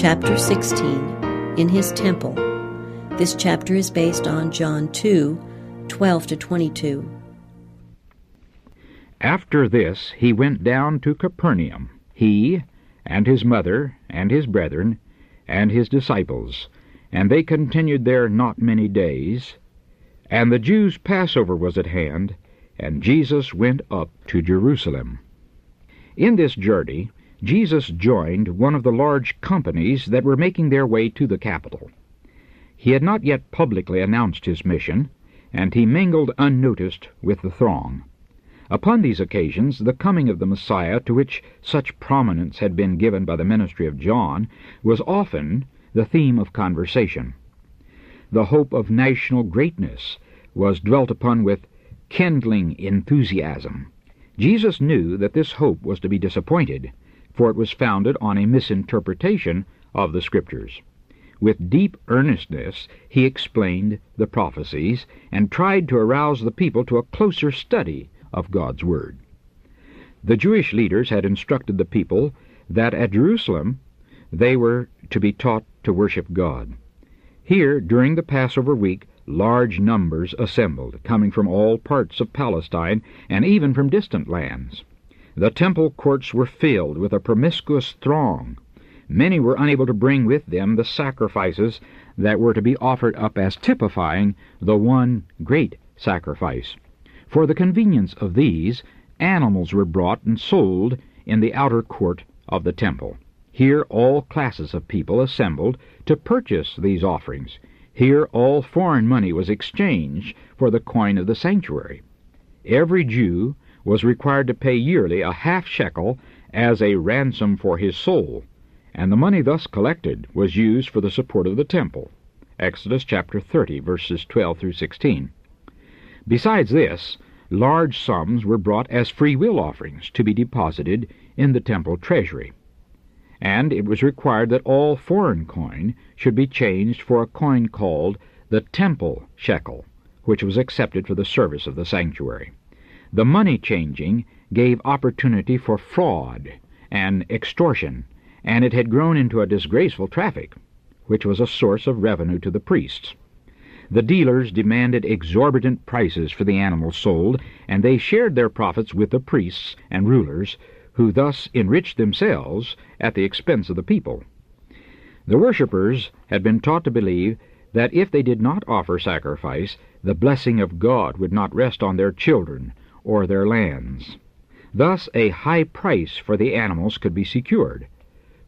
Chapter 16 In His Temple. This chapter is based on John 2 12 to 22. After this he went down to Capernaum, he, and his mother, and his brethren, and his disciples, and they continued there not many days. And the Jews' Passover was at hand, and Jesus went up to Jerusalem. In this journey Jesus joined one of the large companies that were making their way to the capital. He had not yet publicly announced his mission, and he mingled unnoticed with the throng. Upon these occasions, the coming of the Messiah, to which such prominence had been given by the ministry of John, was often the theme of conversation. The hope of national greatness was dwelt upon with kindling enthusiasm. Jesus knew that this hope was to be disappointed, for it was founded on a misinterpretation of the Scriptures. With deep earnestness he explained the prophecies and tried to arouse the people to a closer study of God's Word. The Jewish leaders had instructed the people that at Jerusalem they were to be taught to worship God. Here, during the Passover week, large numbers assembled, coming from all parts of Palestine and even from distant lands. The temple courts were filled with a promiscuous throng. Many were unable to bring with them the sacrifices that were to be offered up as typifying the one great sacrifice. For the convenience of these, animals were brought and sold in the outer court of the temple. Here all classes of people assembled to purchase these offerings. Here all foreign money was exchanged for the coin of the sanctuary. Every Jew was required to pay yearly a half shekel as a ransom for his soul, and the money thus collected was used for the support of the temple. Exodus chapter 30, verses 12 through 16. Besides this, large sums were brought as free will offerings to be deposited in the temple treasury. And it was required that all foreign coin should be changed for a coin called the temple shekel, which was accepted for the service of the sanctuary. The money changing gave opportunity for fraud and extortion, and it had grown into a disgraceful traffic, which was a source of revenue to the priests. The dealers demanded exorbitant prices for the animals sold, and they shared their profits with the priests and rulers, who thus enriched themselves at the expense of the people. The worshippers had been taught to believe that if they did not offer sacrifice, the blessing of God would not rest on their children or their lands. Thus a high price for the animals could be secured,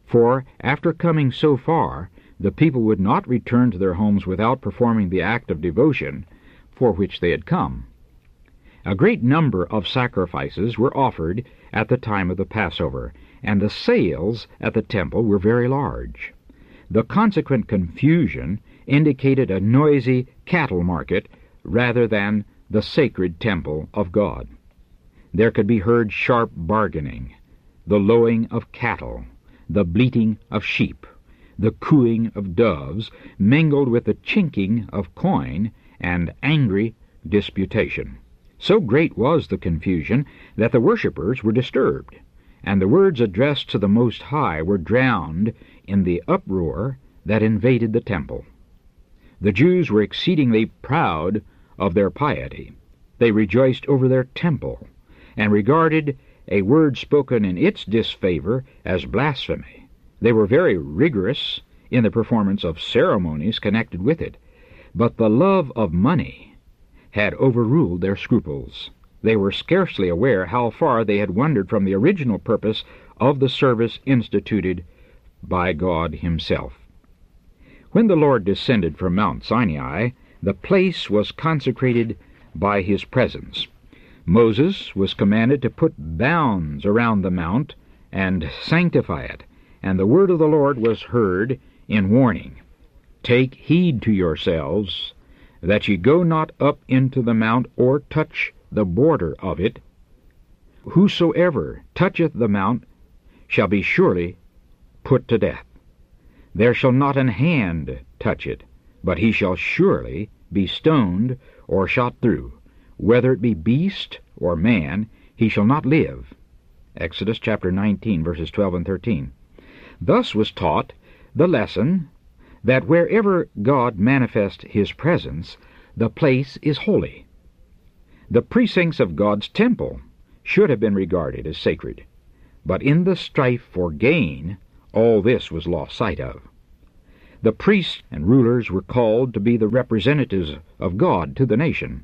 for after coming so far, the people would not return to their homes without performing the act of devotion for which they had come. A great number of sacrifices were offered at the time of the Passover, and the sales at the temple were very large. The consequent confusion indicated a noisy cattle market rather than the sacred temple of God. There could be heard sharp bargaining, the lowing of cattle, the bleating of sheep, the cooing of doves, mingled with the chinking of coin and angry disputation. So great was the confusion that the worshippers were disturbed, and the words addressed to the Most High were drowned in the uproar that invaded the temple. The Jews were exceedingly proud of their piety. They rejoiced over their temple, and regarded a word spoken in its disfavor as blasphemy. They were very rigorous in the performance of ceremonies connected with it, but the love of money had overruled their scruples. They were scarcely aware how far they had wandered from the original purpose of the service instituted by God Himself. When the Lord descended from Mount Sinai, the place was consecrated by His presence. Moses was commanded to put bounds around the mount and sanctify it, and the word of the Lord was heard in warning Take heed to yourselves, that ye go not up into the mount, or touch the border of it. Whosoever toucheth the mount shall be surely put to death. There shall not an hand touch it, but he shall surely be stoned or shot through. Whether it be beast or man, he shall not live. Exodus chapter 19, verses 12 and 13. Thus was taught the lesson that wherever God manifests his presence, the place is holy. The precincts of God's temple should have been regarded as sacred, but in the strife for gain, all this was lost sight of. The priests and rulers were called to be the representatives of God to the nation.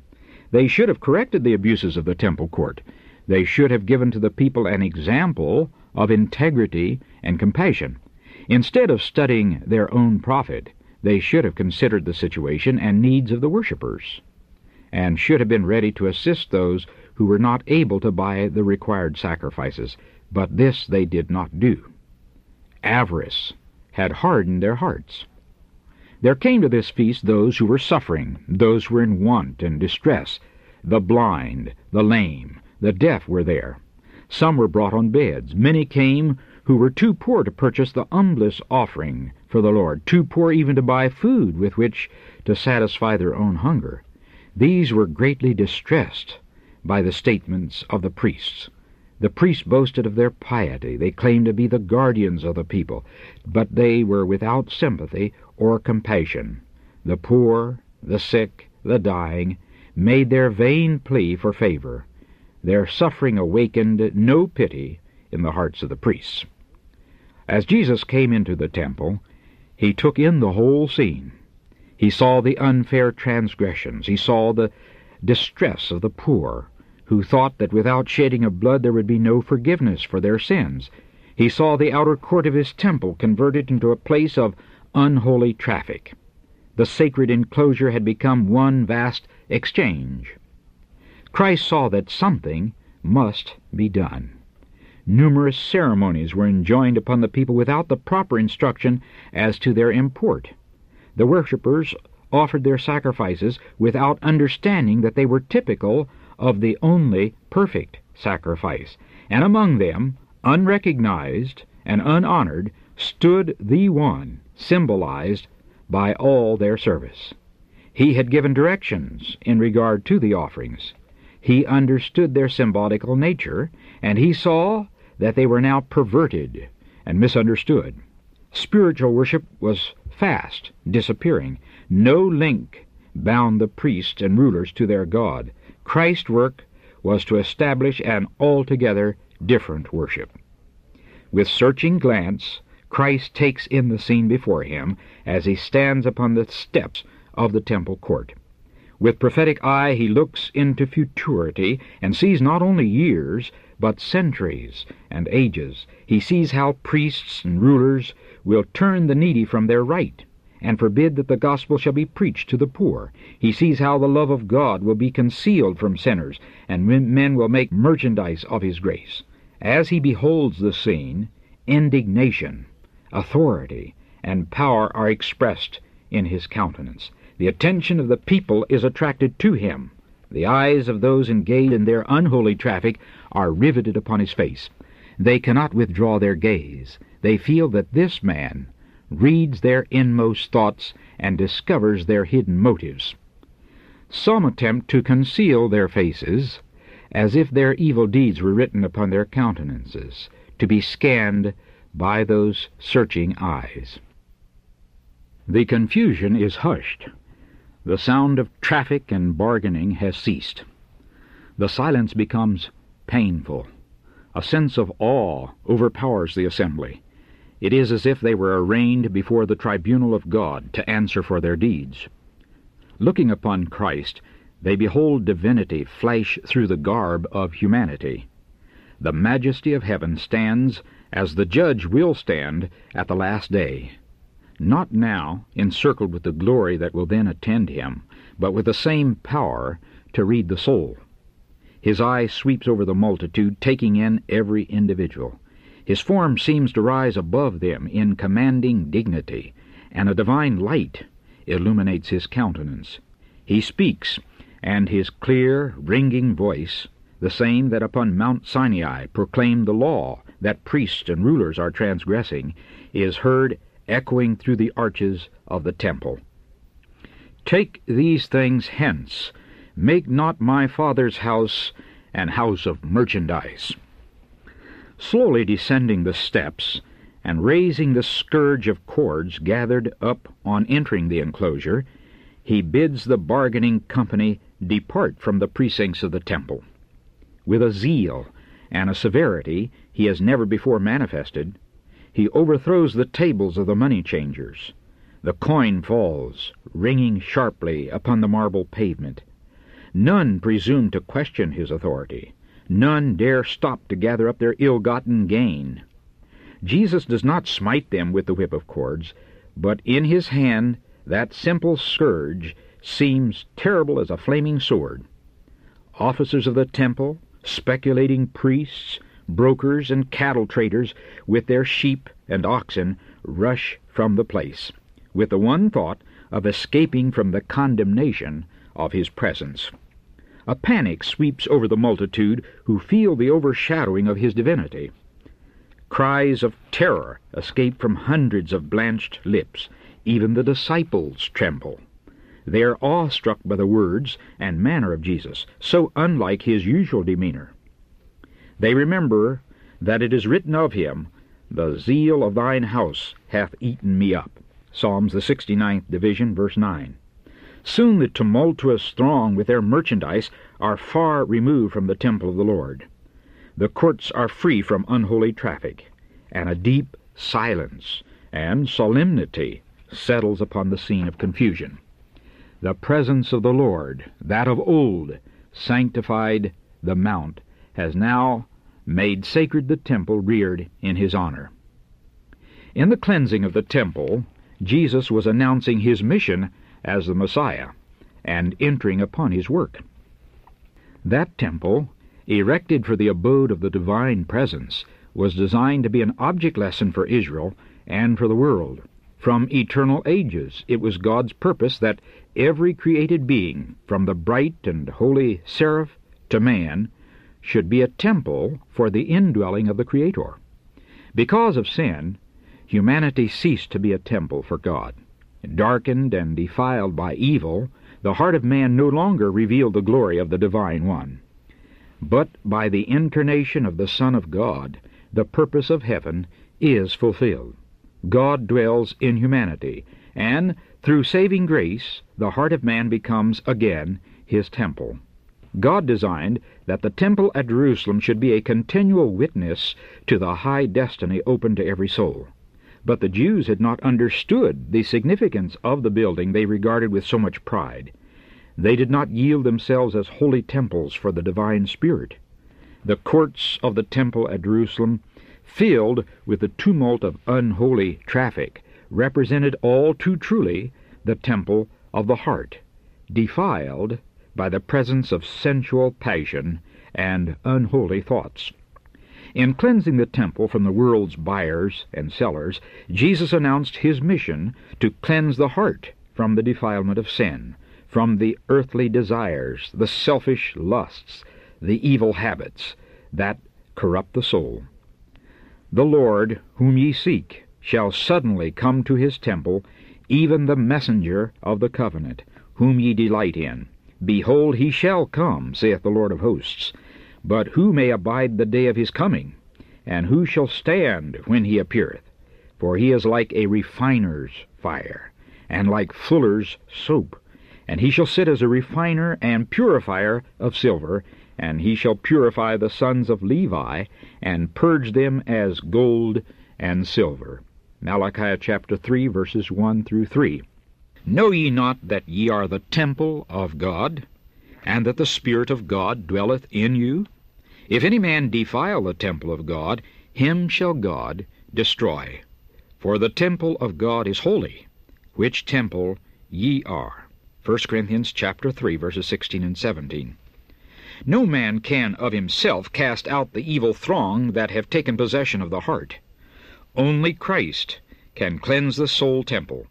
They should have corrected the abuses of the temple court. They should have given to the people an example of integrity and compassion. Instead of studying their own profit, they should have considered the situation and needs of the worshippers, and should have been ready to assist those who were not able to buy the required sacrifices. But this they did not do. Avarice had hardened their hearts. There came to this feast those who were suffering, those who were in want and distress. The blind, the lame, the deaf were there. Some were brought on beds. Many came who were too poor to purchase the humblest offering for the Lord, too poor even to buy food with which to satisfy their own hunger. These were greatly distressed by the statements of the priests. The priests boasted of their piety. They claimed to be the guardians of the people, but they were without sympathy or compassion. The poor, the sick, the dying made their vain plea for favor. Their suffering awakened no pity in the hearts of the priests. As Jesus came into the temple, he took in the whole scene. He saw the unfair transgressions. He saw the distress of the poor, who thought that without shedding of blood there would be no forgiveness for their sins. He saw the outer court of his temple converted into a place of unholy traffic. The sacred enclosure had become one vast exchange. Christ saw that something must be done. Numerous ceremonies were enjoined upon the people without the proper instruction as to their import. The worshippers offered their sacrifices without understanding that they were typical of the only perfect sacrifice, and among them, unrecognized and unhonored, stood the one symbolized by all their service. He had given directions in regard to the offerings. He understood their symbolical nature, and he saw that they were now perverted and misunderstood. Spiritual worship was fast disappearing. No link bound the priests and rulers to their God. Christ's work was to establish an altogether different worship. With searching glance, Christ takes in the scene before him as he stands upon the steps of the temple court. With prophetic eye he looks into futurity and sees not only years, but centuries and ages. He sees how priests and rulers will turn the needy from their right and forbid that the gospel shall be preached to the poor. He sees how the love of God will be concealed from sinners, and men will make merchandise of his grace. As he beholds the scene, indignation, authority, and power are expressed in his countenance. The attention of the people is attracted to him. The eyes of those engaged in their unholy traffic are riveted upon his face. They cannot withdraw their gaze. They feel that this man reads their inmost thoughts and discovers their hidden motives. Some attempt to conceal their faces, as if their evil deeds were written upon their countenances, to be scanned by those searching eyes. The confusion is hushed. The sound of traffic and bargaining has ceased. The silence becomes painful. A sense of awe overpowers the assembly. It is as if they were arraigned before the tribunal of God to answer for their deeds. Looking upon Christ, they behold divinity flash through the garb of humanity. The majesty of heaven stands as the judge will stand at the last day not now encircled with the glory that will then attend him, but with the same power to read the soul. His eye sweeps over the multitude, taking in every individual. His form seems to rise above them in commanding dignity, and a divine light illuminates his countenance. He speaks, and his clear, ringing voice, the same that upon Mount Sinai proclaimed the law that priests and rulers are transgressing, is heard echoing through the arches of the temple. Take these things hence, make not my father's house an house of merchandise. Slowly descending the steps, and raising the scourge of cords gathered up on entering the enclosure, he bids the bargaining company depart from the precincts of the temple. With a zeal and a severity he has never before manifested, he overthrows the tables of the money changers. The coin falls, ringing sharply upon the marble pavement. None presume to question his authority. None dare stop to gather up their ill-gotten gain. Jesus does not smite them with the whip of cords, but in his hand that simple scourge seems terrible as a flaming sword. Officers of the temple, speculating priests, brokers, and cattle traders, with their sheep and oxen, rush from the place, with the one thought of escaping from the condemnation of his presence. A panic sweeps over the multitude who feel the overshadowing of his divinity. Cries of terror escape from hundreds of blanched lips. Even the disciples tremble. They are awestruck by the words and manner of Jesus, so unlike his usual demeanor. They remember that it is written of him, The zeal of thine house hath eaten me up. Psalms the 69th division, verse 9. Soon the tumultuous throng with their merchandise are far removed from the temple of the Lord. The courts are free from unholy traffic, and a deep silence and solemnity settles upon the scene of confusion. The presence of the Lord, that of old, sanctified the mount, has now made sacred the temple reared in his honor. In the cleansing of the temple, Jesus was announcing his mission as the Messiah, and entering upon his work. That temple, erected for the abode of the divine presence, was designed to be an object lesson for Israel and for the world. From eternal ages, it was God's purpose that every created being, from the bright and holy seraph to man, should be a temple for the indwelling of the Creator. Because of sin, humanity ceased to be a temple for God. Darkened and defiled by evil, the heart of man no longer revealed the glory of the Divine One. But by the incarnation of the Son of God, the purpose of heaven is fulfilled. God dwells in humanity, and through saving grace, the heart of man becomes again his temple. God designed that the temple at Jerusalem should be a continual witness to the high destiny open to every soul. But the Jews had not understood the significance of the building they regarded with so much pride. They did not yield themselves as holy temples for the divine Spirit. The courts of the temple at Jerusalem, filled with the tumult of unholy traffic, represented all too truly the temple of the heart, defiled by the presence of sensual passion and unholy thoughts. In cleansing the temple from the world's buyers and sellers, Jesus announced his mission to cleanse the heart from the defilement of sin, from the earthly desires, the selfish lusts, the evil habits that corrupt the soul. The Lord, whom ye seek, shall suddenly come to his temple, even the messenger of the covenant, whom ye delight in. Behold, he shall come, saith the Lord of hosts. But who may abide the day of his coming? And who shall stand when he appeareth? For he is like a refiner's fire, and like fuller's soap. And he shall sit as a refiner and purifier of silver, and he shall purify the sons of Levi, and purge them as gold and silver. Malachi chapter 3, verses 1 through 3. Know ye not that ye are the temple of God, and that the Spirit of God dwelleth in you? If any man defile the temple of God, him shall God destroy. For the temple of God is holy, which temple ye are. 1 Corinthians chapter 3, verses 16 and 17. No man can of himself cast out the evil throng that have taken possession of the heart. Only Christ can cleanse the soul temple,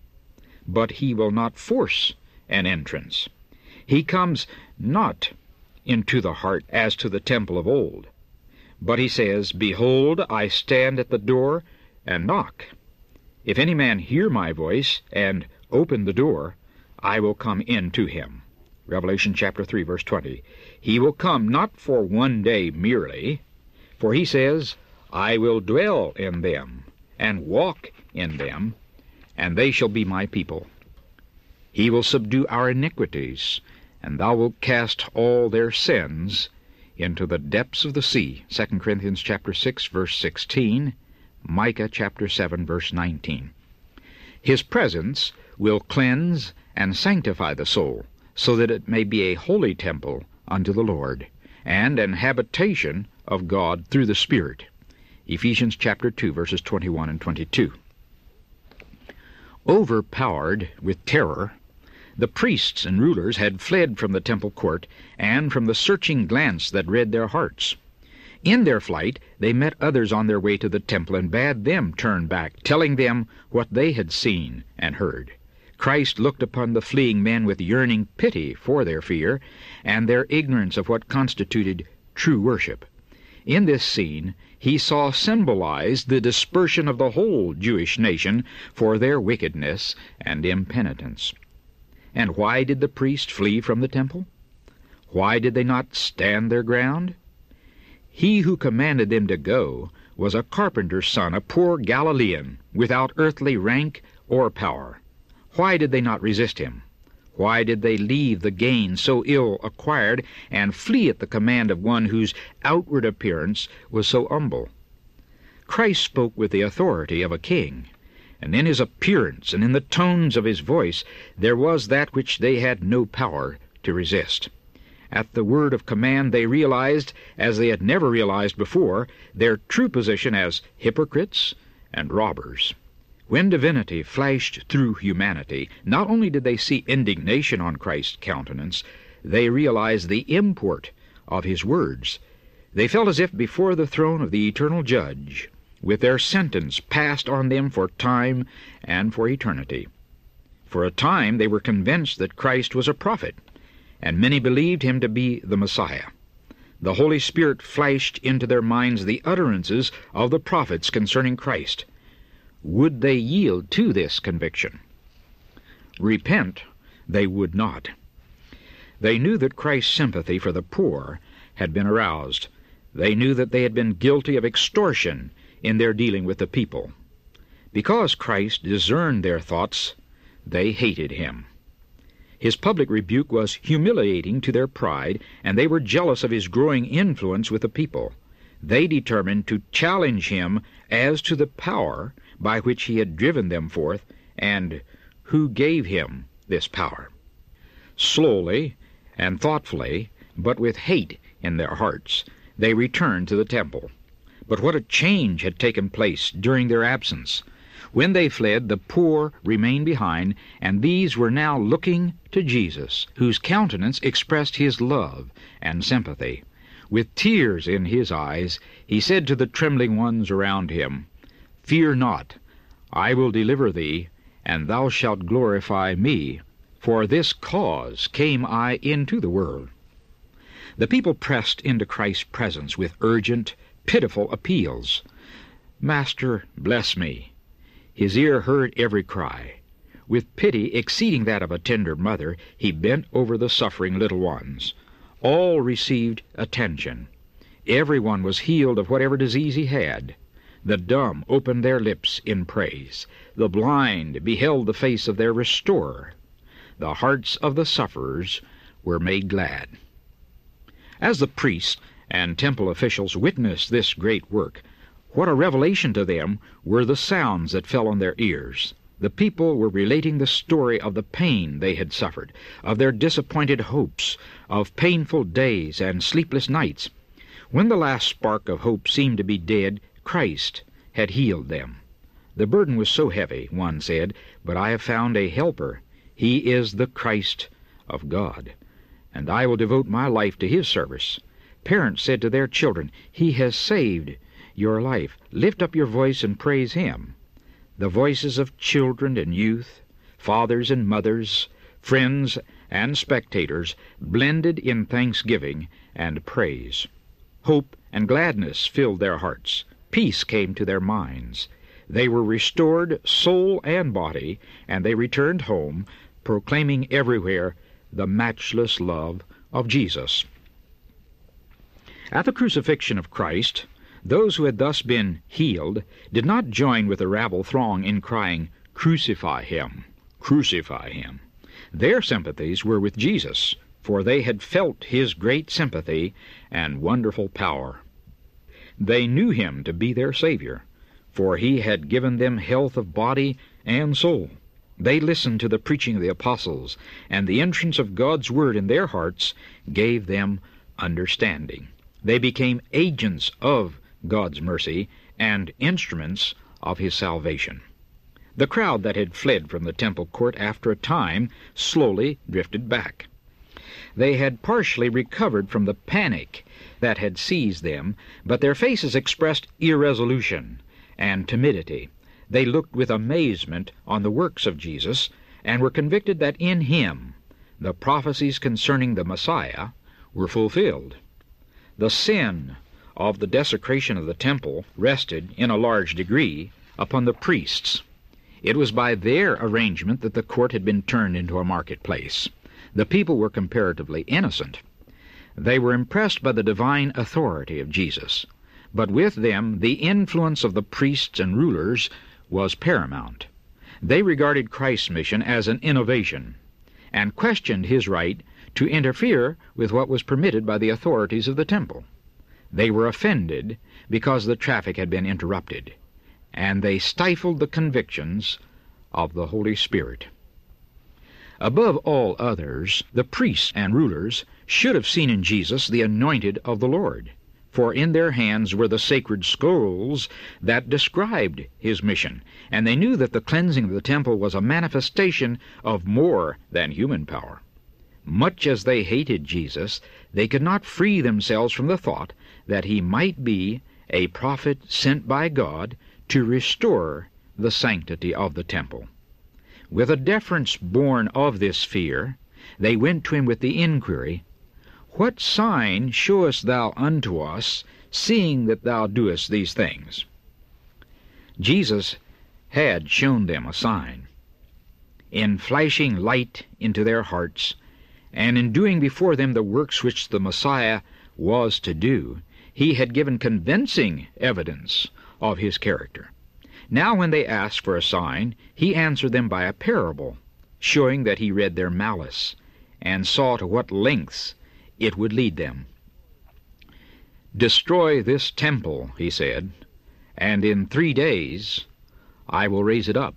but he will not force an entrance. He comes not into the heart as to the temple of old, but he says, Behold, I stand at the door and knock. If any man hear my voice and open the door, I will come in to him. Revelation chapter 3 verse 20. He will come not for one day merely, for he says, I will dwell in them, and walk in them, and they shall be my people. He will subdue our iniquities, and thou wilt cast all their sins into the depths of the sea. 2 Corinthians chapter 6 verse 16, Micah chapter 7 verse 19. His presence will cleanse and sanctify the soul, so that it may be a holy temple unto the Lord, and an habitation of God through the Spirit. Ephesians chapter 2 verses 21 and 22. Overpowered with terror, the priests and rulers had fled from the temple court and from the searching glance that read their hearts. In their flight, they met others on their way to the temple and bade them turn back, telling them what they had seen and heard. Christ looked upon the fleeing men with yearning pity for their fear and their ignorance of what constituted true worship. In this scene, he saw symbolized the dispersion of the whole Jewish nation for their wickedness and impenitence. And why did the priests flee from the temple? Why did they not stand their ground? He who commanded them to go was a carpenter's son, a poor Galilean, without earthly rank or power. Why did they not resist him? Why did they leave the gain so ill acquired and flee at the command of one whose outward appearance was so humble? Christ spoke with the authority of a king, and in his appearance and in the tones of his voice there was that which they had no power to resist. At the word of command they realized, as they had never realized before, their true position as hypocrites and robbers. When divinity flashed through humanity, not only did they see indignation on Christ's countenance, they realized the import of his words. They felt as if before the throne of the eternal Judge, with their sentence passed on them for time and for eternity. For a time they were convinced that Christ was a prophet, and many believed him to be the Messiah. The Holy Spirit flashed into their minds the utterances of the prophets concerning Christ. Would they yield to this conviction? Repent they would not. They knew that Christ's sympathy for the poor had been aroused. They knew that they had been guilty of extortion in their dealing with the people. Because Christ discerned their thoughts, they hated him. His public rebuke was humiliating to their pride, and they were jealous of his growing influence with the people. They determined to challenge him as to the power by which he had driven them forth, and who gave him this power. Slowly and thoughtfully, but with hate in their hearts, they returned to the temple. But what a change had taken place during their absence! When they fled, the poor remained behind, and these were now looking to Jesus, whose countenance expressed his love and sympathy. With tears in his eyes, he said to the trembling ones around him, Fear not, I will deliver thee, and thou shalt glorify me. For this cause came I into the world. The people pressed into Christ's presence with urgent, pitiful appeals. Master, bless me. His ear heard every cry. With pity exceeding that of a tender mother, he bent over the suffering little ones. All received attention. Every one was healed of whatever disease he had. The dumb opened their lips in praise. The blind beheld the face of their restorer. The hearts of the sufferers were made glad. As the priests and temple officials witnessed this great work, what a revelation to them were the sounds that fell on their ears. The people were relating the story of the pain they had suffered, of their disappointed hopes, of painful days and sleepless nights. When the last spark of hope seemed to be dead, Christ had healed them. The burden was so heavy, one said, but I have found a helper. He is the Christ of God, and I will devote my life to his service. Parents said to their children, He has saved your life. Lift up your voice and praise him. The voices of children and youth, fathers and mothers, friends and spectators blended in thanksgiving and praise. Hope and gladness filled their hearts. Peace came to their minds. They were restored soul and body, and they returned home, proclaiming everywhere the matchless love of Jesus. At the crucifixion of Christ, Those who had thus been healed did not join with the rabble throng in crying, Crucify him! Crucify him! Their sympathies were with Jesus, for they had felt his great sympathy and wonderful power. They knew him to be their Savior, for he had given them health of body and soul. They listened to the preaching of the apostles, and the entrance of God's word in their hearts gave them understanding. They became agents of God's mercy and instruments of his salvation. The crowd that had fled from the temple court after a time slowly drifted back. They had partially recovered from the panic that had seized them, but their faces expressed irresolution and timidity. They looked with amazement on the works of Jesus, and were convicted that in him the prophecies concerning the Messiah were fulfilled. The sin of the desecration of the temple rested, in a large degree, upon the priests. It was by their arrangement that the court had been turned into a marketplace. The people were comparatively innocent. They were impressed by the divine authority of Jesus, but with them the influence of the priests and rulers was paramount. They regarded Christ's mission as an innovation, and questioned his right to interfere with what was permitted by the authorities of the temple. They were offended because the traffic had been interrupted, and they stifled the convictions of the Holy Spirit. Above all others, the priests and rulers should have seen in Jesus the anointed of the Lord, for in their hands were the sacred scrolls that described his mission, and they knew that the cleansing of the temple was a manifestation of more than human power. Much as they hated Jesus, they could not free themselves from the thought that he might be a prophet sent by God to restore the sanctity of the temple. With a deference born of this fear, they went to him with the inquiry, What sign showest thou unto us, seeing that thou doest these things? Jesus had shown them a sign. In flashing light into their hearts, and in doing before them the works which the Messiah was to do, he had given convincing evidence of his character. Now, when they asked for a sign, he answered them by a parable, showing that he read their malice, and saw to what lengths it would lead them. Destroy this temple, he said, and in three days I will raise it up.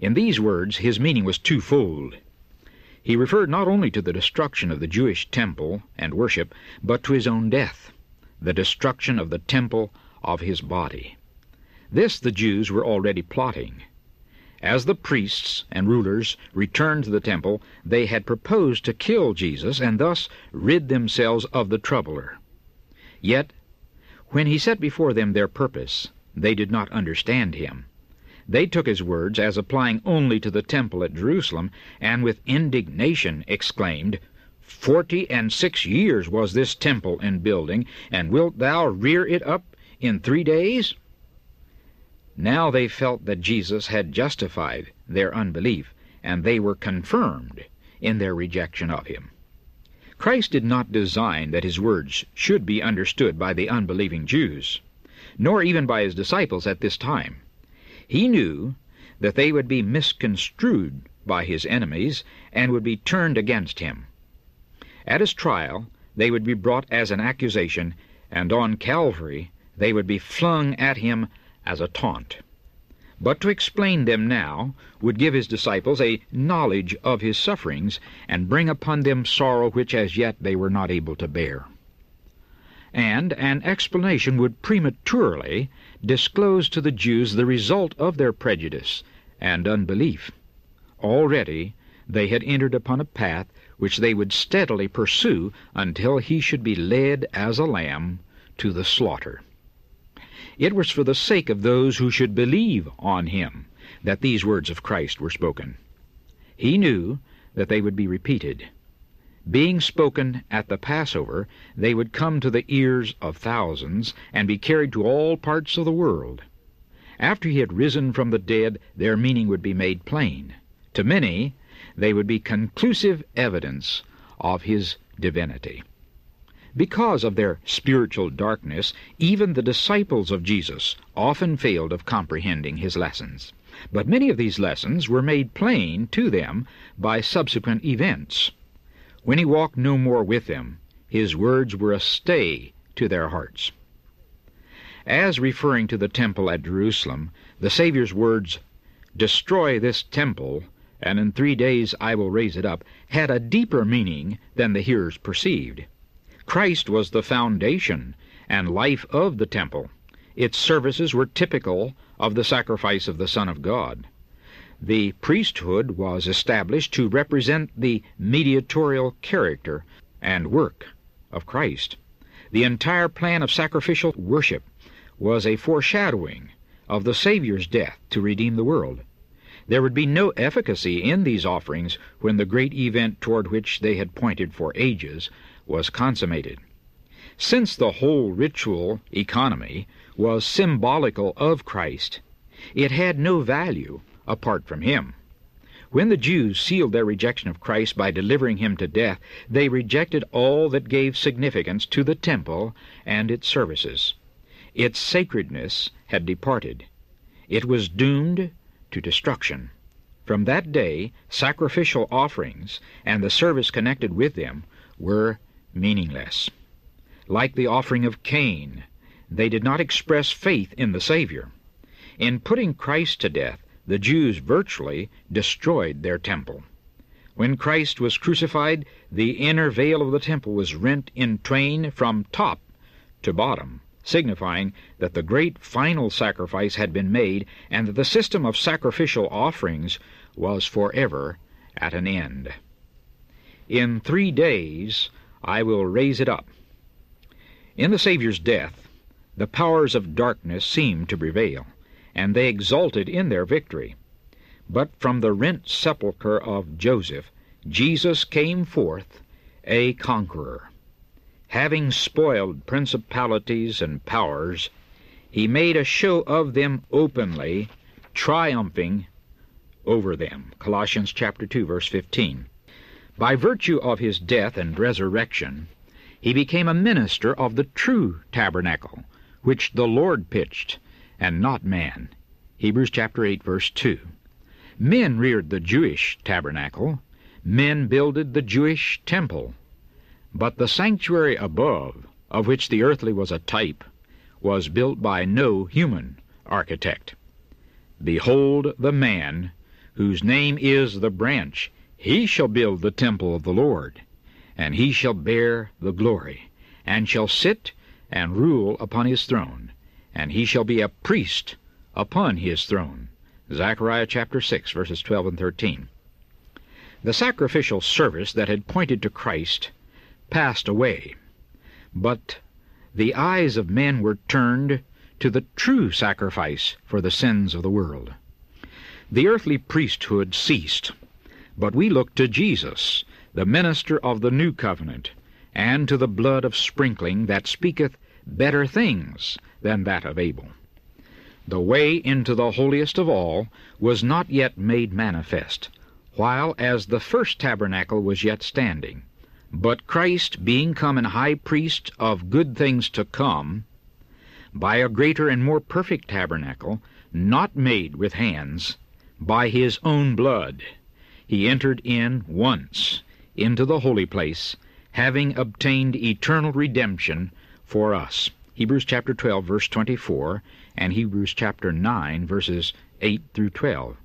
In these words his meaning was twofold. He referred not only to the destruction of the Jewish temple and worship, but to his own death, the destruction of the temple of his body. This the Jews were already plotting. As the priests and rulers returned to the temple, they had proposed to kill Jesus and thus rid themselves of the troubler. Yet, when he set before them their purpose, they did not understand him. They took his words as applying only to the temple at Jerusalem, and with indignation exclaimed, Forty and six years was this temple in building, and wilt thou rear it up in three days? Now they felt that Jesus had justified their unbelief, and they were confirmed in their rejection of him. Christ did not design that his words should be understood by the unbelieving Jews, nor even by his disciples at this time. He knew that they would be misconstrued by his enemies and would be turned against him. At his trial, they would be brought as an accusation, and on Calvary they would be flung at him as a taunt. But to explain them now would give his disciples a knowledge of his sufferings, and bring upon them sorrow which as yet they were not able to bear. And an explanation would prematurely disclose to the Jews the result of their prejudice and unbelief. Already they had entered upon a path which they would steadily pursue until he should be led as a lamb to the slaughter. It was for the sake of those who should believe on him that these words of Christ were spoken. He knew that they would be repeated. Being spoken at the Passover, they would come to the ears of thousands and be carried to all parts of the world. After he had risen from the dead, their meaning would be made plain. To many, they would be conclusive evidence of his divinity. Because of their spiritual darkness, even the disciples of Jesus often failed of comprehending his lessons. But many of these lessons were made plain to them by subsequent events. When he walked no more with them, his words were a stay to their hearts. As referring to the temple at Jerusalem, the Saviour's words, Destroy this temple, and in three days I will raise it up, had a deeper meaning than the hearers perceived. Christ was the foundation and life of the temple. Its services were typical of the sacrifice of the Son of God. The priesthood was established to represent the mediatorial character and work of Christ. The entire plan of sacrificial worship was a foreshadowing of the Saviour's death to redeem the world. There would be no efficacy in these offerings when the great event toward which they had pointed for ages was consummated. Since the whole ritual economy was symbolical of Christ, it had no value apart from Him. When the Jews sealed their rejection of Christ by delivering him to death, they rejected all that gave significance to the temple and its services. Its sacredness had departed. It was doomed to destruction. From that day, sacrificial offerings and the service connected with them were meaningless. Like the offering of Cain, they did not express faith in the Savior. In putting Christ to death, the Jews virtually destroyed their temple. When Christ was crucified, the inner veil of the temple was rent in twain from top to bottom, signifying that the great final sacrifice had been made and that the system of sacrificial offerings was forever at an end. In three days I will raise it up. In the Saviour's death, the powers of darkness seemed to prevail and they exulted in their victory. But from the rent sepulchre of Joseph, Jesus came forth a conqueror. Having spoiled principalities and powers, he made a show of them openly, triumphing over them. Colossians chapter 2 verse 15. By virtue of his death and resurrection, he became a minister of the true tabernacle, which the Lord pitched, and not man. Hebrews chapter 8 verse 2. Men reared the Jewish tabernacle, men builded the Jewish temple, but the sanctuary above, of which the earthly was a type, was built by no human architect. Behold the man, whose name is the branch, he shall build the temple of the Lord, and he shall bear the glory, and shall sit and rule upon his throne and he shall be a priest upon his throne. Zechariah chapter 6, verses 12 and 13. The sacrificial service that had pointed to Christ passed away, but the eyes of men were turned to the true sacrifice for the sins of the world. The earthly priesthood ceased, but we look to Jesus, the minister of the new covenant, and to the blood of sprinkling that speaketh better things than that of Abel. The way into the holiest of all was not yet made manifest, while as the first tabernacle was yet standing. But Christ, being come an high priest of good things to come, by a greater and more perfect tabernacle, not made with hands, by his own blood, he entered in once into the holy place, having obtained eternal redemption for us. Hebrews chapter 12 verse 24 and Hebrews chapter 9 verses 8 through 12.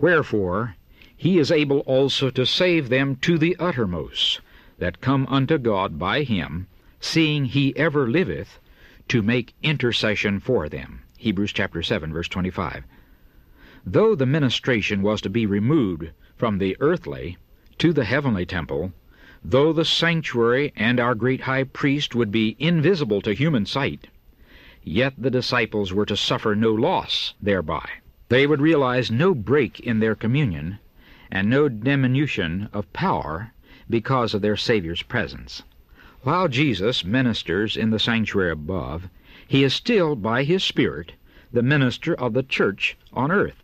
Wherefore he is able also to save them to the uttermost that come unto God by him, seeing he ever liveth to make intercession for them. Hebrews chapter 7 verse 25. Though the ministration was to be removed from the earthly to the heavenly temple, Though the sanctuary and our great high priest would be invisible to human sight, yet the disciples were to suffer no loss thereby. They would realize no break in their communion, and no diminution of power because of their Savior's presence. While Jesus ministers in the sanctuary above, he is still, by his Spirit, the minister of the church on earth.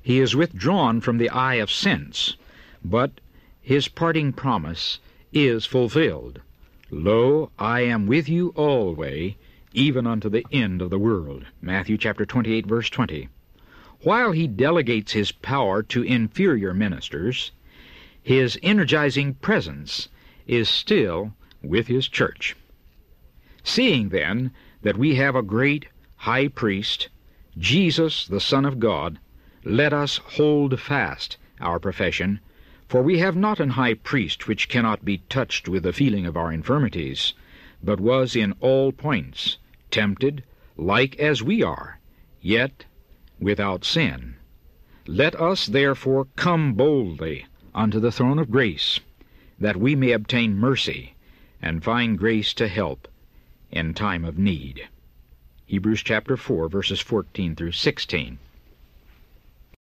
He is withdrawn from the eye of sense, but his parting promise is fulfilled. Lo, I am with you alway, even unto the end of the world. Matthew chapter 28, verse 20. While he delegates his power to inferior ministers, his energizing presence is still with his church. Seeing then that we have a great high priest, Jesus the Son of God, let us hold fast our profession, for we have not an high priest which cannot be touched with the feeling of our infirmities, but was in all points tempted like as we are, yet without sin. Let us therefore come boldly unto the throne of grace, that we may obtain mercy and find grace to help in time of need. Hebrews chapter 4 verses 14 through 16.